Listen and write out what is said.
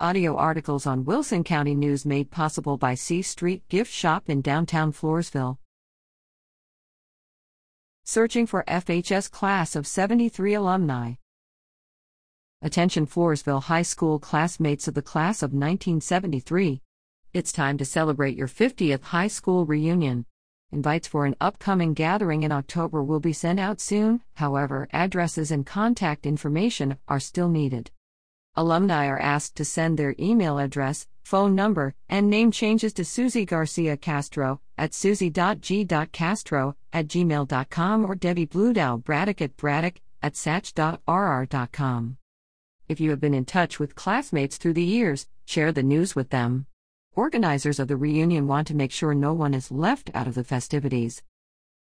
Audio articles on Wilson County News made possible by C Street Gift Shop in downtown Floresville. Searching for FHS Class of 73 alumni. Attention Floresville High School classmates of the class of 1973. It's time to celebrate your 50th high school reunion. Invites for an upcoming gathering in October will be sent out soon, however, addresses and contact information are still needed. Alumni are asked to send their email address, phone number, and name changes to Susie Garcia Castro at susie.g.castro at gmail.com or Debbie Bludau Braddock at braddock at satch.rr.com. If you have been in touch with classmates through the years, share the news with them. Organizers of the reunion want to make sure no one is left out of the festivities.